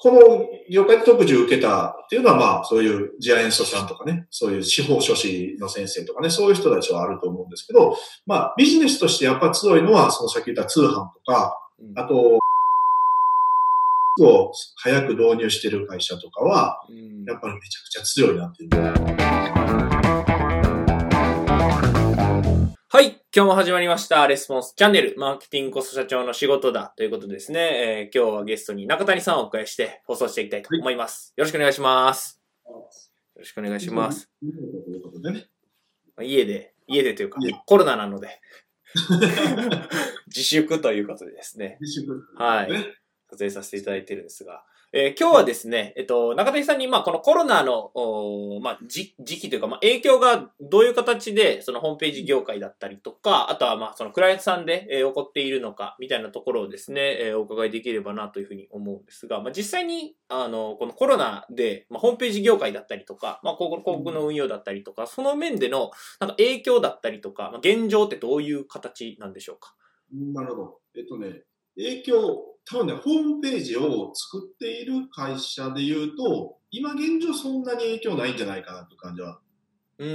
この業界で特需を受けたっていうのは、まあ、そういうジアエンストさんとかね、そういう司法書士の先生とかね、そういう人たちはあると思うんですけど、まあ、ビジネスとしてやっぱ強いのは、その先言った通販とか、あと、を早く導入してる会社とかは、やっぱりめちゃくちゃ強いなっていう。はい。今日も始まりました。レスポンスチャンネル、マーケティングコスト社長の仕事だということですね。えー、今日はゲストに中谷さんをお迎えして放送していきたいと思います。よろしくお願いします。よろしくお願いします。家で、家でというか、コロナなので、自粛ということでですね。自粛。はい。撮影させていただいてるんですが、えー、今日はですね、えっと、中谷さんに、まあ、このコロナの、まあ、時期というか、まあ、影響がどういう形で、そのホームページ業界だったりとか、あとは、まあ、そのクライアントさんで、えー、起こっているのか、みたいなところをですね、えー、お伺いできればなというふうに思うんですが、まあ、実際に、あの、このコロナで、まあ、ホームページ業界だったりとか、まあ、広告の運用だったりとか、その面での、なんか影響だったりとか、まあ、現状ってどういう形なんでしょうか？なるほど。えっとね、影響、多分ね、ホームページを作っている会社で言うと、今現状そんなに影響ないんじゃないかなという感じは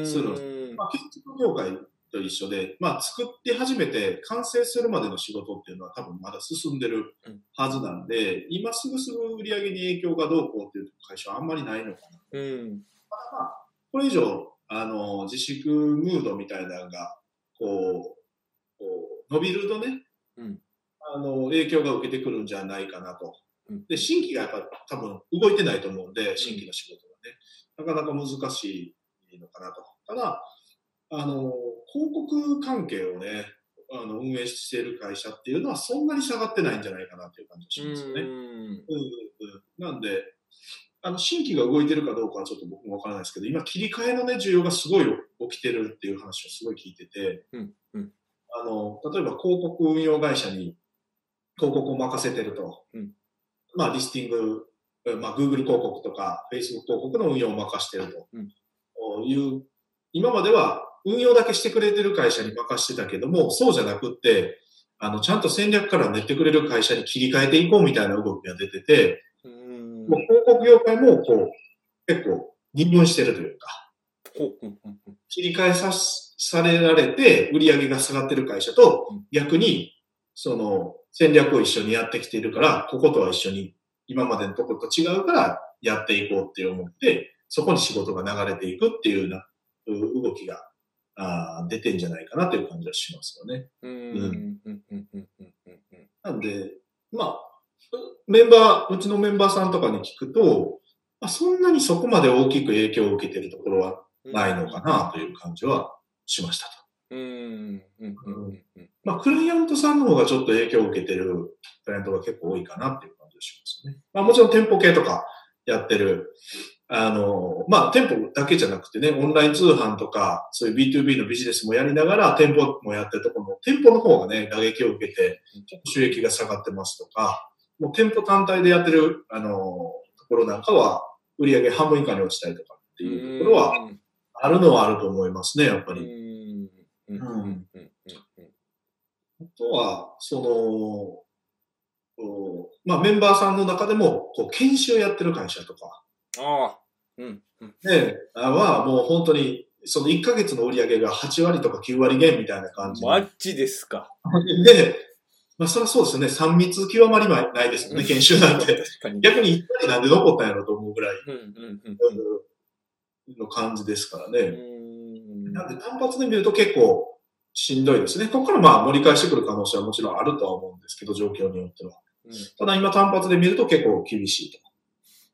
する。まあ、建築業界と一緒で、まあ、作って初めて完成するまでの仕事っていうのは多分まだ進んでるはずなんで、うん、今すぐすぐ売り上げに影響がどうこうっていう会社はあんまりないのかな。うん、まあ、これ以上、あの、自粛ムードみたいなのが、こう、こう伸びるとね、うん、あの、影響が受けてくるんじゃないかなと。で、新規がやっぱ多分動いてないと思うんで、新規の仕事がね、なかなか難しいのかなと。ただ、あの、広告関係をね、あの運営している会社っていうのはそんなに下がってないんじゃないかなっていう感じがしますよね。うんうんうん、なんで、あの、新規が動いてるかどうかはちょっと僕もわからないですけど、今切り替えのね、需要がすごい起きてるっていう話をすごい聞いてて、うんうん、あの、例えば広告運用会社に広告を任せてると。うん、まあ、リスティング、まあ、Google 広告とか Facebook 広告の運用を任してると、いう、今までは運用だけしてくれてる会社に任してたけども、そうじゃなくって、あの、ちゃんと戦略から練ってくれる会社に切り替えていこうみたいな動きが出てて、もう広告業界も、こう、結構、二分してるというか、切り替えさ、されられて、売り上げが下がってる会社と、逆に、その、戦略を一緒にやってきているから、こことは一緒に今までのところと違うからやっていこうって思って、そこに仕事が流れていくっていうな動きがあ出てんじゃないかなという感じはしますよね。うん。なんで、まあ、メンバー、うちのメンバーさんとかに聞くと、まあ、そんなにそこまで大きく影響を受けているところはないのかなという感じはしましたと。うん。まあ、クライアントさんの方がちょっと影響を受けてるクライアントが結構多いかなっていう感じがしますね。まあ、もちろん店舗系とかやってる、あの、まあ、店舗だけじゃなくてね、オンライン通販とか、そういう B2B のビジネスもやりながら、店舗もやってるところも、店舗の方がね、打撃を受けて、ちょっと収益が下がってますとか、もう店舗単体でやってる、あの、ところなんかは、売上半分以下に落ちたりとかっていうところは、あるのはあると思いますね、やっぱり。うん。あとは、その、まあメンバーさんの中でも、こう、研修やってる会社とか。ああ。うん。ねは、もう本当に、その1ヶ月の売り上げが8割とか9割減みたいな感じ。マッチですか。で、まあそりゃそうですよね。3密極まりないですよね、研修なんて。逆に1回なんで残ったんやろと思うぐらいの感じですからね。なんで単発で見ると結構しんどいですね。ここからまあ盛り返してくる可能性はもちろんあるとは思うんですけど、状況によっては。うん、ただ今単発で見ると結構厳しいと。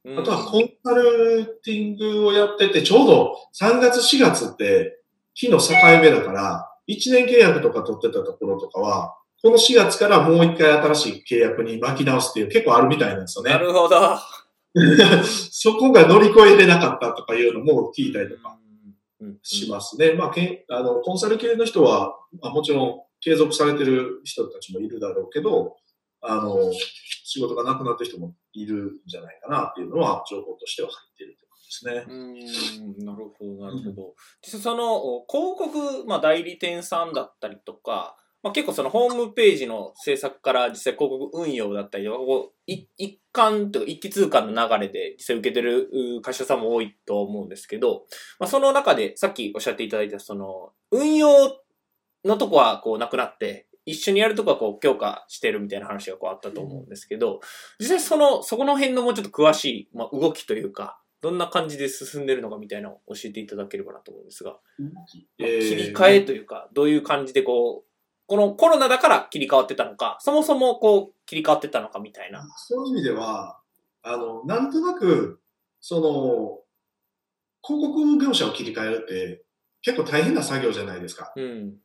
うん、あとはコンサルティングをやってて、ちょうど3月4月って日の境目だから、1年契約とか取ってたところとかは、この4月からもう一回新しい契約に巻き直すっていう結構あるみたいなんですよね。なるほど。そこが乗り越えれなかったとかいうのも聞いたりとか。しますね。まあ、けあの、コンサル系の人は、まあ、もちろん継続されてる人たちもいるだろうけど、あの、仕事がなくなった人もいるんじゃないかなっていうのは、情報としては入っているということですね。うん、なるほど、なるほど。実際その、広告、まあ、代理店さんだったりとか、まあ、結構そのホームページの制作から実際広告運用だったりとか、こうい一貫というか一気通貫の流れで実際受けてる会社さんも多いと思うんですけど、まあ、その中でさっきおっしゃっていただいたその運用のとこはこうなくなって、一緒にやるとこはこう強化してるみたいな話がこうあったと思うんですけど、実際その、そこの辺のもうちょっと詳しい、まあ、動きというか、どんな感じで進んでるのかみたいなのを教えていただければなと思うんですが、えー、切り替えというか、どういう感じでこう、このコロナだから切り替わってたのか、そもそもこう切り替わってたのかみたいな。そういう意味では、あの、なんとなく、その、広告業者を切り替えるって結構大変な作業じゃないですか。うん。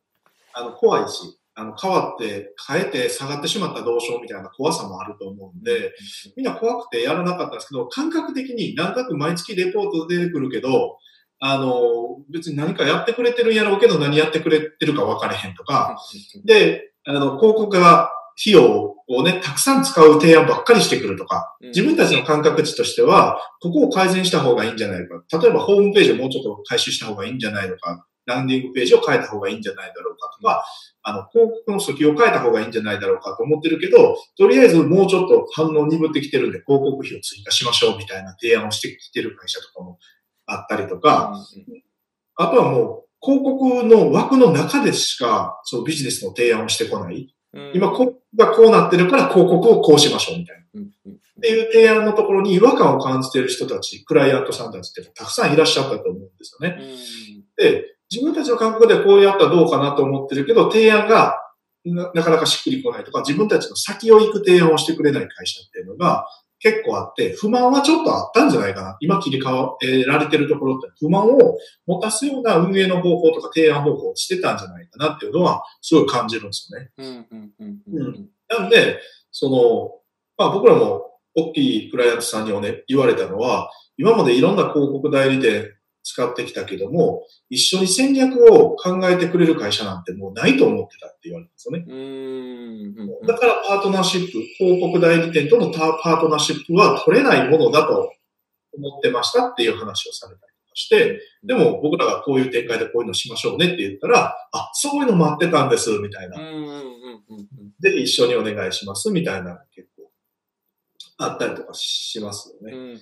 あの、怖いし。あの、変わって、変えて下がってしまったらどうしようみたいな怖さもあると思うんで、みんな怖くてやらなかったんですけど、感覚的になんとなく毎月レポート出てくるけど、あの、別に何かやってくれてるんやろうけど何やってくれてるか分かれへんとか、で、あの、広告が費用をね、たくさん使う提案ばっかりしてくるとか、自分たちの感覚値としては、ここを改善した方がいいんじゃないか。例えばホームページをもうちょっと回収した方がいいんじゃないのか。ランディングページを変えた方がいいんじゃないだろうかとか、あの、広告の訴求を変えた方がいいんじゃないだろうかと思ってるけど、とりあえずもうちょっと反応鈍ってきてるんで広告費を追加しましょうみたいな提案をしてきてる会社とかもあったりとか、あとはもう広告の枠の中でしかそうビジネスの提案をしてこない。今、こがこうなってるから広告をこうしましょうみたいな。っていう提案のところに違和感を感じている人たち、クライアントさんたちってたくさんいらっしゃったと思うんですよね。で、自分たちの感覚でこうやったらどうかなと思ってるけど、提案がなかなかしっくりこないとか、自分たちの先を行く提案をしてくれない会社っていうのが結構あって、不満はちょっとあったんじゃないかな。今切り替えられてるところって不満を持たすような運営の方法とか提案方法をしてたんじゃないかなっていうのはすごい感じるんですよね。うんなんで、その、まあ僕らも大きいクライアントさんにもね、言われたのは、今までいろんな広告代理店使ってきたけども、一緒に戦略を考えてくれる会社なんてもうないと思ってたって言われたんですよね。うんだからパートナーシップ、広告代理店とのパートナーシップは取れないものだと思ってましたっていう話をされたりとかして、でも僕らがこういう展開でこういうのしましょうねって言ったら、あ、そういうの待ってたんです、みたいな。で、一緒にお願いします、みたいな結構あったりとかしますよね。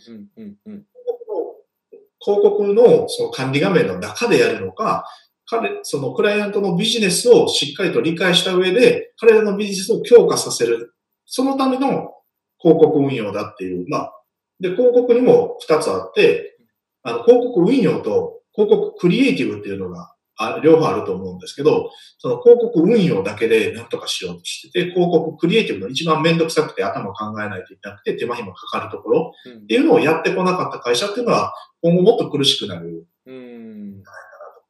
広告のその管理画面の中でやるのか、彼、そのクライアントのビジネスをしっかりと理解した上で、彼らのビジネスを強化させる。そのための広告運用だっていう。まあ、で、広告にも2つあって、あの、広告運用と広告クリエイティブっていうのがあ両方あると思うんですけど、その広告運用だけで何とかしようとしてて、広告クリエイティブの一番めんどくさくて頭考えないといけなくて手間暇かかるところっていうのをやってこなかった会社っていうのは今後もっと苦しくなる。うん。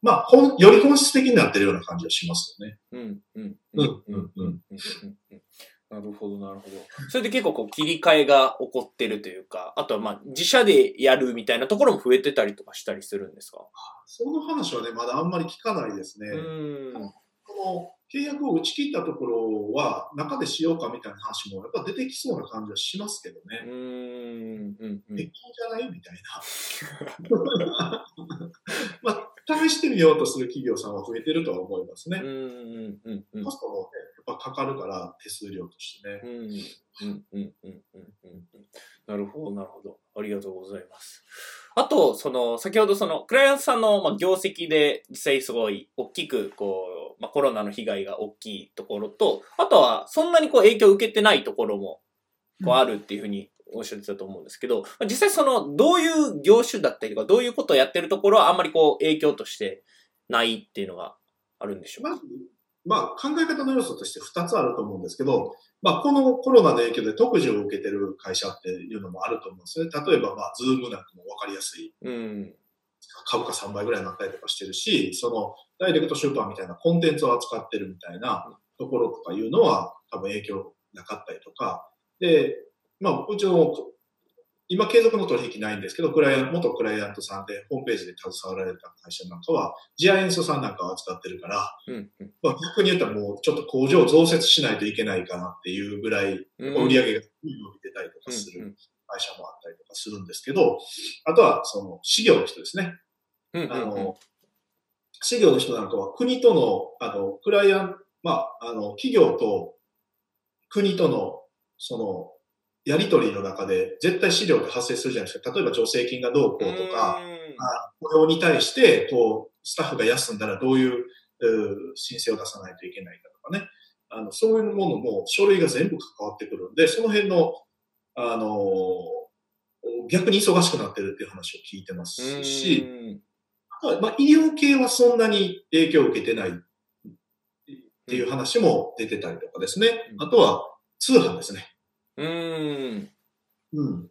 まあ、より本質的になってるような感じがしますよね。うん、うん、うん、うん、うん。なるほど、なるほど。それで結構こう切り替えが起こってるというか、あとはまあ自社でやるみたいなところも増えてたりとかしたりするんですか？その話はね、まだあんまり聞かないですね。うんこの契約を打ち切ったところは中でしようかみたいな話もやっぱ出てきそうな感じはしますけどね。うん。うん。じゃない？みたいな。まあ、試してみようとする企業さんは増えてるとは思いますね。うん。うん。コストもね、やっぱかかるから手数料としてね。うん。うん。うん。うん。うん。なるほど、なるほど。ありがとうございます。あと、その、先ほどその、クライアントさんの、まあ、業績で実際すごい大きく、こう、まあ、コロナの被害が大きいところと、あとは、そんなにこう影響を受けてないところも、こうあるっていうふうにおっしゃってたと思うんですけど、実際その、どういう業種だったりとか、どういうことをやってるところはあんまりこう影響としてないっていうのがあるんでしょうか、まあ、考え方の要素として2つあると思うんですけど、まあ、このコロナの影響で特需を受けてる会社っていうのもあると思うんですね。例えば、まあ、ズームなんかも分かりやすい。うん、株価3倍ぐらいになったりとかしてるし、その、ダイレクトシューパーみたいなコンテンツを扱ってるみたいなところとかいうのは、多分影響なかったりとか、で、まあ、うちの今継続の取引ないんですけど、クライアント、元クライアントさんでホームページで携わられた会社なんかは、ジアエンソさんなんかを扱ってるから、うんうん、まあ、逆に言ったらもうちょっと工場を増設しないといけないかなっていうぐらい、売り上げが伸びてたりとかする会社もあったりとかするんですけど、あとはその、事業の人ですね。あの、事業の人なんかは国との、あの、クライアンまあ、あの、企業と国との、その、やりとりの中で絶対資料って発生するじゃないですか。例えば助成金がどうこうとか、雇用に対して、こう、スタッフが休んだらどういう申請を出さないといけないかとかね。あの、そういうものも書類が全部関わってくるんで、その辺の、あの逆に忙しくなってるっていう話を聞いてますし、まあ、医療系はそんなに影響を受けてないっていう話も出てたりとかですね。あとは通販ですね。うん。うん。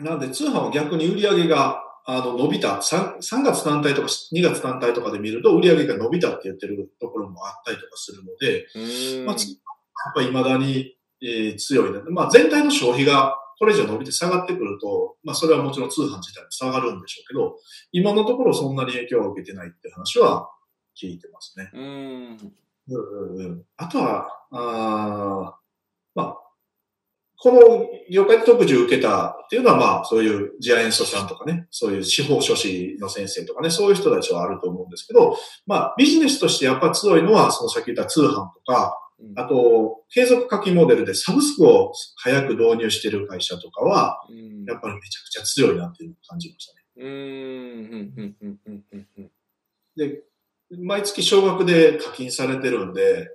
なんで通販は逆に売り上げがあの伸びた3、3月単体とか2月単体とかで見ると売り上げが伸びたって言ってるところもあったりとかするので、まあ、やっぱり未だに、えー、強い、ね。まあ全体の消費がこれ以上伸びて下がってくると、まあそれはもちろん通販自体も下がるんでしょうけど、今のところそんなに影響を受けてないって話は聞いてますね。うん。うんうん、あとは、あまあ、この業界で特需を受けたっていうのは、まあ、そういうジアエンソさんとかね、そういう司法書士の先生とかね、そういう人たちはあると思うんですけど、まあ、ビジネスとしてやっぱ強いのは、そのさっき言った通販とか、あと、継続課金モデルでサブスクを早く導入している会社とかは、やっぱりめちゃくちゃ強いなっていうのを感じましたね。で、毎月少額で課金されてるんで、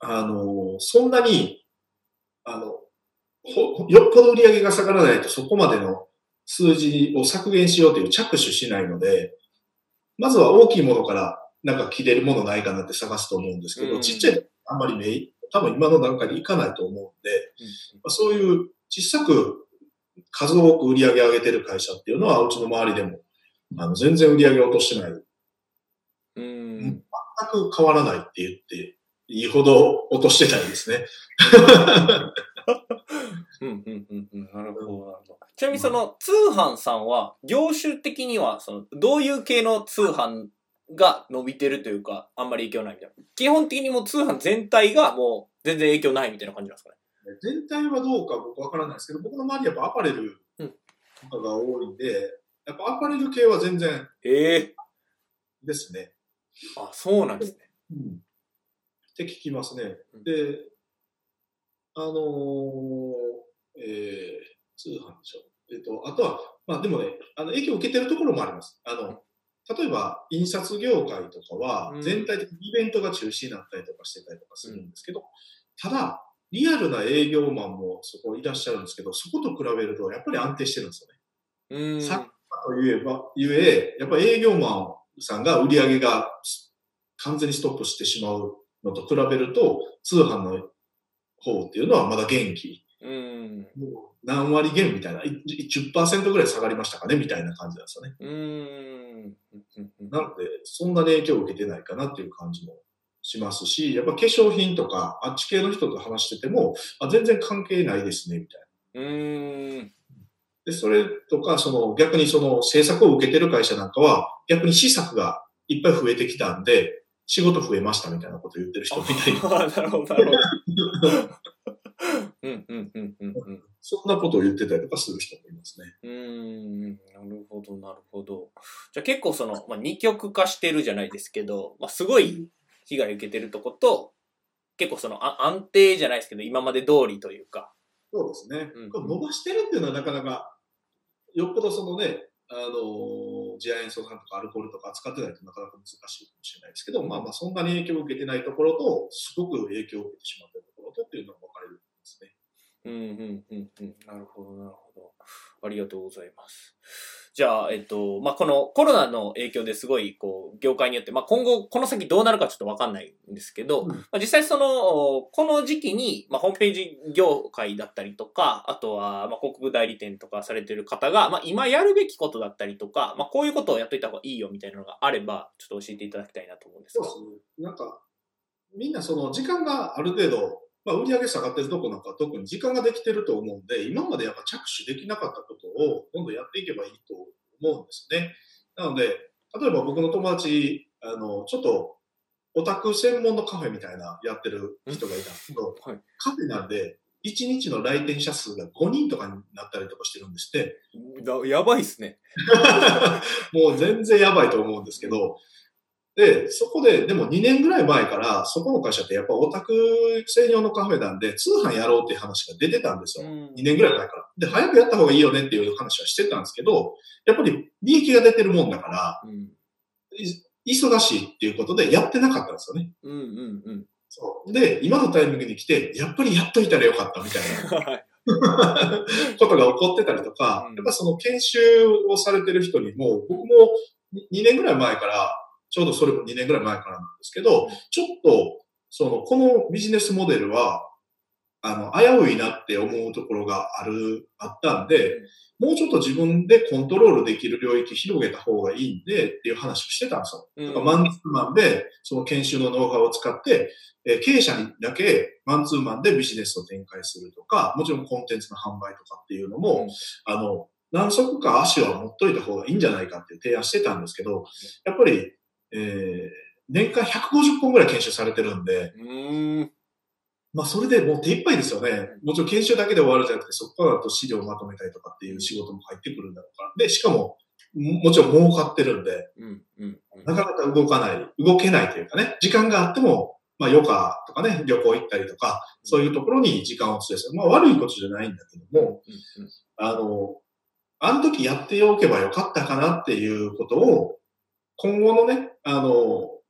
あの、そんなに、あの、よっぽど売り上げが下がらないとそこまでの数字を削減しようという着手しないので、まずは大きいものからなんか着れるものないかなって探すと思うんですけど、ちっちゃいあんまりメイ多分今の段階でいかないと思うんで、まあ、そういう小さく数多く売り上げ上げてる会社っていうのは、うちの周りでも、あの、全然売り上げ落としてない。うん。全く変わらないって言って、いいほど落としてないですね。うん、うん、うん、うん。なるほど、なるほど。ちなみにその通販さんは、業種的には、その、どういう系の通販が伸びてるというか、あんまり影響ないみたいな。基本的にもう通販全体がもう全然影響ないみたいな感じなんですかね。全体はどうか僕わからないですけど、僕の周りやっぱアパレルとかが多いんで、やっぱアパレル系は全然。ええー、ですね。あ、そうなんですね。うん。って聞きますね。で、あのー、えー、通販でしょ。えっ、と、あとは、まあでもね、あの、影響を受けてるところもあります。あの、例えば、印刷業界とかは、全体的にイベントが中止になったりとかしてたりとかするんですけど、ただ、リアルな営業マンもそこいらっしゃるんですけど、そこと比べるとやっぱり安定してるんですよね。うん。サッカーと言えば、ゆえ、やっぱり営業マンさんが売り上げが完全にストップしてしまうのと比べると、通販の方っていうのはまだ元気。うん。もう何割減みたいな、10%ぐらい下がりましたかねみたいな感じなんですよね。うん。なので、そんなに影響を受けてないかなっていう感じもしますし、やっぱ化粧品とか、あっち系の人と話してても、あ全然関係ないですね、みたいな。うん。で、それとか、その逆にその制作を受けてる会社なんかは、逆に試作がいっぱい増えてきたんで、仕事増えましたみたいなこと言ってる人みたいな。なるほど、なるほど。うんうんうんうんうん。そんなことを言ってたりとかする人もいますね。うん、なるほど、なるほど。じゃあ結構その、まあ、二極化してるじゃないですけど、まあ、すごい被害を受けてるとこと、結構そのあ安定じゃないですけど、今まで通りというか。そうですね。うん、伸ばしてるっていうのはなかなか、よっぽどそのね、あの、次亜塩素酸とかアルコールとか扱ってないとなかなか難しいかもしれないですけど、まあまあそんなに影響を受けてないところと、すごく影響を受けてしまっているところとっていうのが分かれるんですね。うんうんうんうん。なるほど、なるほど。ありがとうございます。じゃあ、えっと、まあ、このコロナの影響ですごい、こう、業界によって、まあ、今後、この先どうなるかちょっとわかんないんですけど、うん、まあ、実際その、この時期に、まあ、ホームページ業界だったりとか、あとは、まあ、広告代理店とかされてる方が、まあ、今やるべきことだったりとか、まあ、こういうことをやっといた方がいいよみたいなのがあれば、ちょっと教えていただきたいなと思うんですが。そうですね。なんか、みんなその、時間がある程度、まあ、売上下がってるとこなんか特に時間ができてると思うんで、今までやっぱ着手できなかったことを今度やっていけばいいと思うんですね。なので、例えば僕の友達、あの、ちょっとオタク専門のカフェみたいなやってる人がいたんですけど、はい、カフェなんで、1日の来店者数が5人とかになったりとかしてるんですって。やばいっすね。もう全然やばいと思うんですけど、で、そこで、でも2年ぐらい前から、そこの会社ってやっぱオタク専用のカフェなんで、通販やろうっていう話が出てたんですよ。うん、2年ぐらい前から。で、早くやった方がいいよねっていう話はしてたんですけど、やっぱり利益が出てるもんだから、うん、忙しいっていうことでやってなかったんですよね。うんうんうん。そう。で、今のタイミングに来て、やっぱりやっといたらよかったみたいな。ことが起こってたりとか、やっぱその研修をされてる人にも、僕も2年ぐらい前から、ちょうどそれも2年ぐらい前からなんですけど、ちょっと、その、このビジネスモデルは、あの、危ういなって思うところがある、あったんで、もうちょっと自分でコントロールできる領域広げた方がいいんでっていう話をしてたんですよ。だからマンツーマンで、その研修のノウハウを使って、え経営者にだけマンツーマンでビジネスを展開するとか、もちろんコンテンツの販売とかっていうのも、うん、あの、何足か足は持っといた方がいいんじゃないかっていう提案してたんですけど、やっぱり、えー、年間150本ぐらい研修されてるんで、うん。まあ、それでもう手一杯ですよね。もちろん研修だけで終わるじゃなくて、そこからと資料をまとめたりとかっていう仕事も入ってくるんだろうから。で、しかも、もちろん儲かってるんで、うんうん、なかなか動かない、動けないというかね、時間があっても、まあ、余暇とかね、旅行行ったりとか、そういうところに時間を費やす。まあ、悪いことじゃないんだけども、うんうん、あの、あの時やっておけばよかったかなっていうことを、今後のね、あの、こ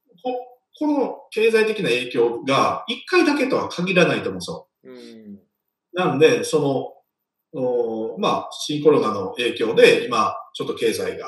この経済的な影響が一回だけとは限らないと思うんですよ。うん、なんで、その、おまあ、新コロナの影響で今、ちょっと経済が、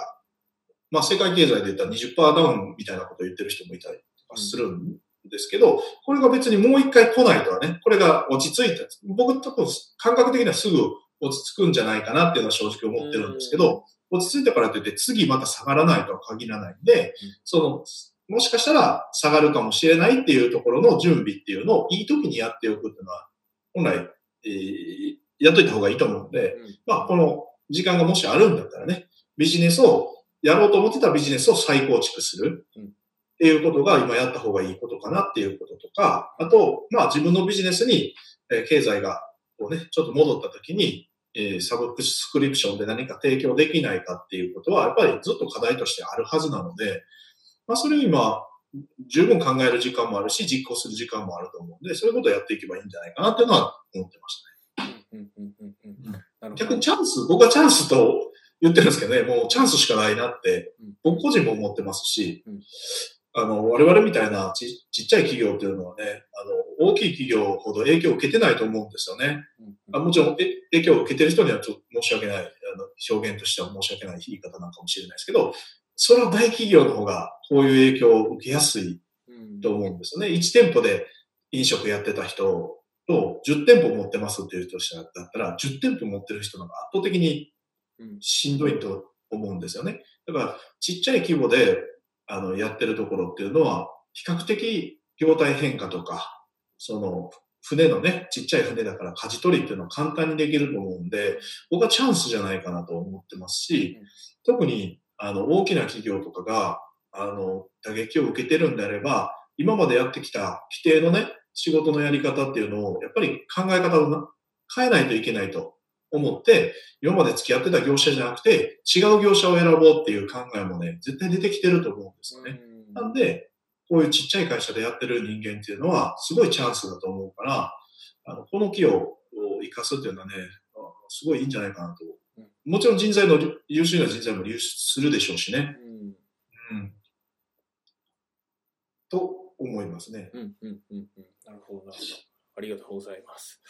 まあ、世界経済で言ったら20%ダウンみたいなことを言ってる人もいたりとかするんですけど、これが別にもう一回来ないとはね、これが落ち着いた。僕多分感覚的にはすぐ落ち着くんじゃないかなっていうのは正直思ってるんですけど、落ち着いたからといって次また下がらないとは限らないんで、その、もしかしたら下がるかもしれないっていうところの準備っていうのをいい時にやっておくっていうのは、本来、えー、やっといた方がいいと思うので、まあこの時間がもしあるんだったらね、ビジネスを、やろうと思ってたビジネスを再構築する。っていうことが今やった方がいいことかなっていうこととか、あと、まあ自分のビジネスに、え経済がこうね、ちょっと戻った時に、えサブスクリプションで何か提供できないかっていうことは、やっぱりずっと課題としてあるはずなので、まあそれを今、十分考える時間もあるし、実行する時間もあると思うんで、そういうことをやっていけばいいんじゃないかなっていうのは思ってましたね。逆にチャンス、僕はチャンスと言ってるんですけどね、もうチャンスしかないなって、僕個人も思ってますし、あの、我々みたいなちちっちゃい企業っていうのはね、あの、大きい企業ほど影響を受けてないと思うんですよね。あもちろん、影響を受けてる人にはちょっと申し訳ない、あの、表現としては申し訳ない言い方なんかもしれないですけど、それは大企業の方がこういう影響を受けやすいと思うんですよね。1店舗で飲食やってた人と10店舗持ってますっていう人だったら、10店舗持ってる人の方が圧倒的にしんどいと思うんですよね。だから、ちっちゃい規模であの、やってるところっていうのは、比較的業態変化とか、その、船のね、ちっちゃい船だから舵取りっていうのは簡単にできると思うんで、僕はチャンスじゃないかなと思ってますし、特に、あの、大きな企業とかが、あの、打撃を受けてるんであれば、今までやってきた規定のね、仕事のやり方っていうのを、やっぱり考え方を変えないといけないと。思って、今まで付き合ってた業者じゃなくて、違う業者を選ぼうっていう考えもね、絶対出てきてると思うんですよね。なんで、こういうちっちゃい会社でやってる人間っていうのは、すごいチャンスだと思うから、あのこの木を生かすっていうのはね、すごいいいんじゃないかなと。もちろん人材の、優秀な人材も流出するでしょうしね。うん。うん、と思いますね。うん、うん、うん。なるほど、なるほど。ありがとうございます。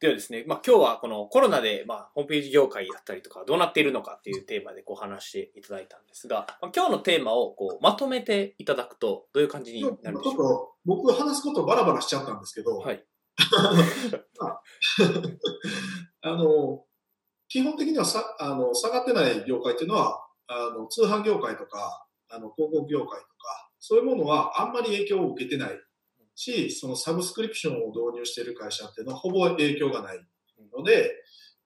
ではですね、まあ今日はこのコロナで、まあホームページ業界だったりとかどうなっているのかっていうテーマでこう話していただいたんですが、まあ、今日のテーマをこうまとめていただくとどういう感じになるでしょうか？ちょっと僕話すことバラバラしちゃったんですけど、はい。あの、基本的にはさあの下がってない業界っていうのは、あの通販業界とか、あの広告業界とか、そういうものはあんまり影響を受けてないし、そのサブスクリプションを導入している会社っていうのはほぼ影響がないので、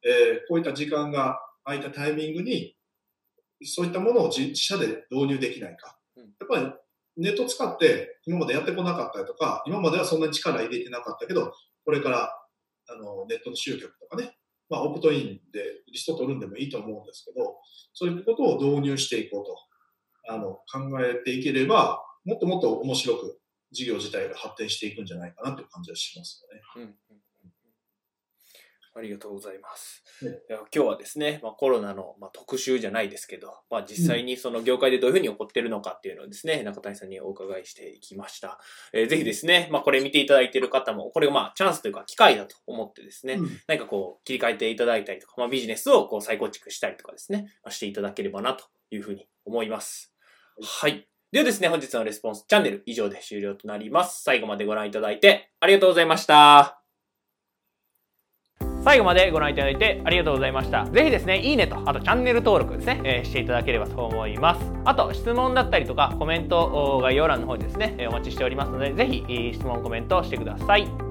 えー、こういった時間が空いたタイミングに、そういったものを自社で導入できないか。やっぱりネット使って今までやってこなかったりとか、今まではそんなに力入れてなかったけど、これからあのネットの集客とかね、まあ、オプトインでリスト取るんでもいいと思うんですけど、そういうことを導入していこうとあの考えていければ、もっともっと面白く事業自体が発展していくんじゃないかなという感じはしますよね。うんありがとうございます。ね、今日はですね、まあ、コロナの、まあ、特集じゃないですけど、まあ、実際にその業界でどういうふうに起こっているのかっていうのをですね、中谷さんにお伺いしていきました。えー、ぜひですね、まあ、これ見ていただいている方も、これがまあチャンスというか機会だと思ってですね、うん、何かこう切り替えていただいたりとか、まあ、ビジネスをこう再構築したりとかですね、まあ、していただければなというふうに思います。はい。ではですね、本日のレスポンスチャンネル以上で終了となります。最後までご覧いただいてありがとうございました。最後までご覧いただいてありがとうございました。ぜひですね、いいねと、あとチャンネル登録ですね、えー、していただければと思います。あと、質問だったりとか、コメント概要欄の方にですね、お待ちしておりますので、ぜひ質問、コメントしてください。